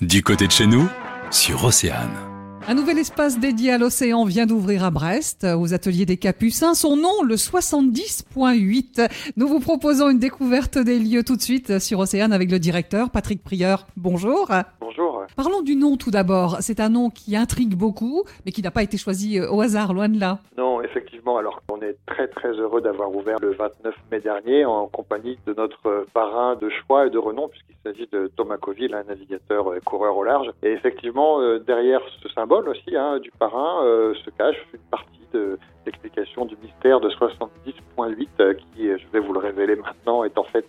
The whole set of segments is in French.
Du côté de chez nous, sur Océane. Un nouvel espace dédié à l'océan vient d'ouvrir à Brest, aux ateliers des Capucins. Son nom, le 70.8. Nous vous proposons une découverte des lieux tout de suite sur Océane avec le directeur Patrick Prieur. Bonjour. Bonjour. Parlons du nom tout d'abord. C'est un nom qui intrigue beaucoup, mais qui n'a pas été choisi au hasard, loin de là. Non, effectivement, alors on est très très heureux d'avoir ouvert le 29 mai dernier en compagnie de notre parrain de choix et de renom, puisqu'il s'agit de Thomas Coville, un navigateur et coureur au large. Et effectivement, euh, derrière ce symbole aussi hein, du parrain euh, se cache une partie de l'explication du mystère de 70.8 euh, qui, je vais vous le révéler maintenant, est en fait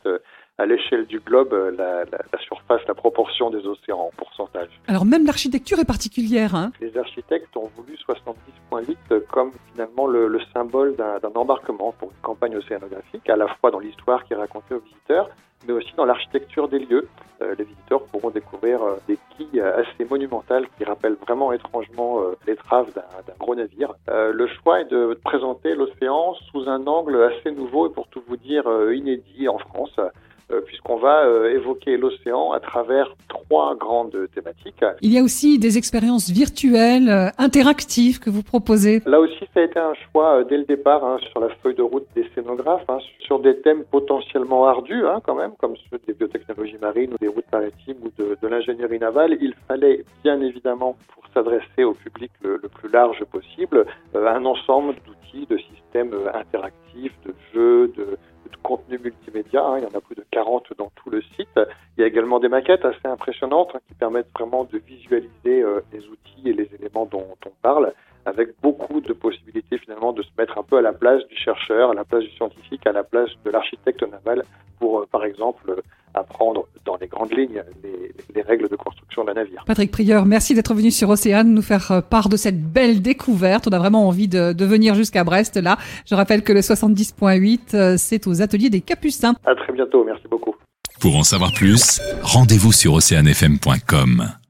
à l'échelle du globe la, la, la, surface, la proportion des océans en pourcentage. Alors même l'architecture est particulière. Hein Les architectes ont voulu 70.8 comme finalement le, le symbole d'un embarquement pour une campagne océanographique, à la fois dans l'histoire qui est racontée aux visiteurs, mais aussi dans l'architecture des lieux. Euh, les visiteurs pourront découvrir euh, des quilles assez monumentales qui rappellent vraiment étrangement euh, l'étrave d'un gros navire. le choix est de présenter l'océan sous un angle assez nouveau et pour tout vous dire inédit en France puisqu'on va évoquer l'océan à travers trois grandes thématiques. Il y a aussi des expériences virtuelles, interactives que vous proposez. Là aussi, ça a été un choix dès le départ hein, sur la feuille de route des scénographes, hein, sur des thèmes potentiellement ardus hein, quand même, comme ceux des biotechnologies marines ou des routes maritimes ou de, de l'ingénierie navale. Il fallait bien évidemment, pour s'adresser au public le, le, plus large possible, euh, un ensemble d'outils, de systèmes interactifs, de jeux, de, Hein. Il y en a plus de 40 dans tout le site. Il y a également des maquettes assez impressionnantes hein, qui permettent vraiment de visualiser euh, les outils et les éléments dont on parle avec beaucoup de possibilités finalement de se mettre un peu à la place du chercheur, à la place du scientifique, à la place de l'architecte naval pour, euh, par exemple, apprendre dans les grandes lignes les, les, règles de construction d'un navire. Patrick Prieur, merci d'être venu sur Océane nous faire euh, part de cette belle découverte. On a vraiment envie de, de venir jusqu'à Brest là. Je rappelle que le 70.8, c'est aux ateliers des Capucins. À très bientôt, merci beaucoup. Pour en savoir plus, rendez-vous sur oceanfm.com.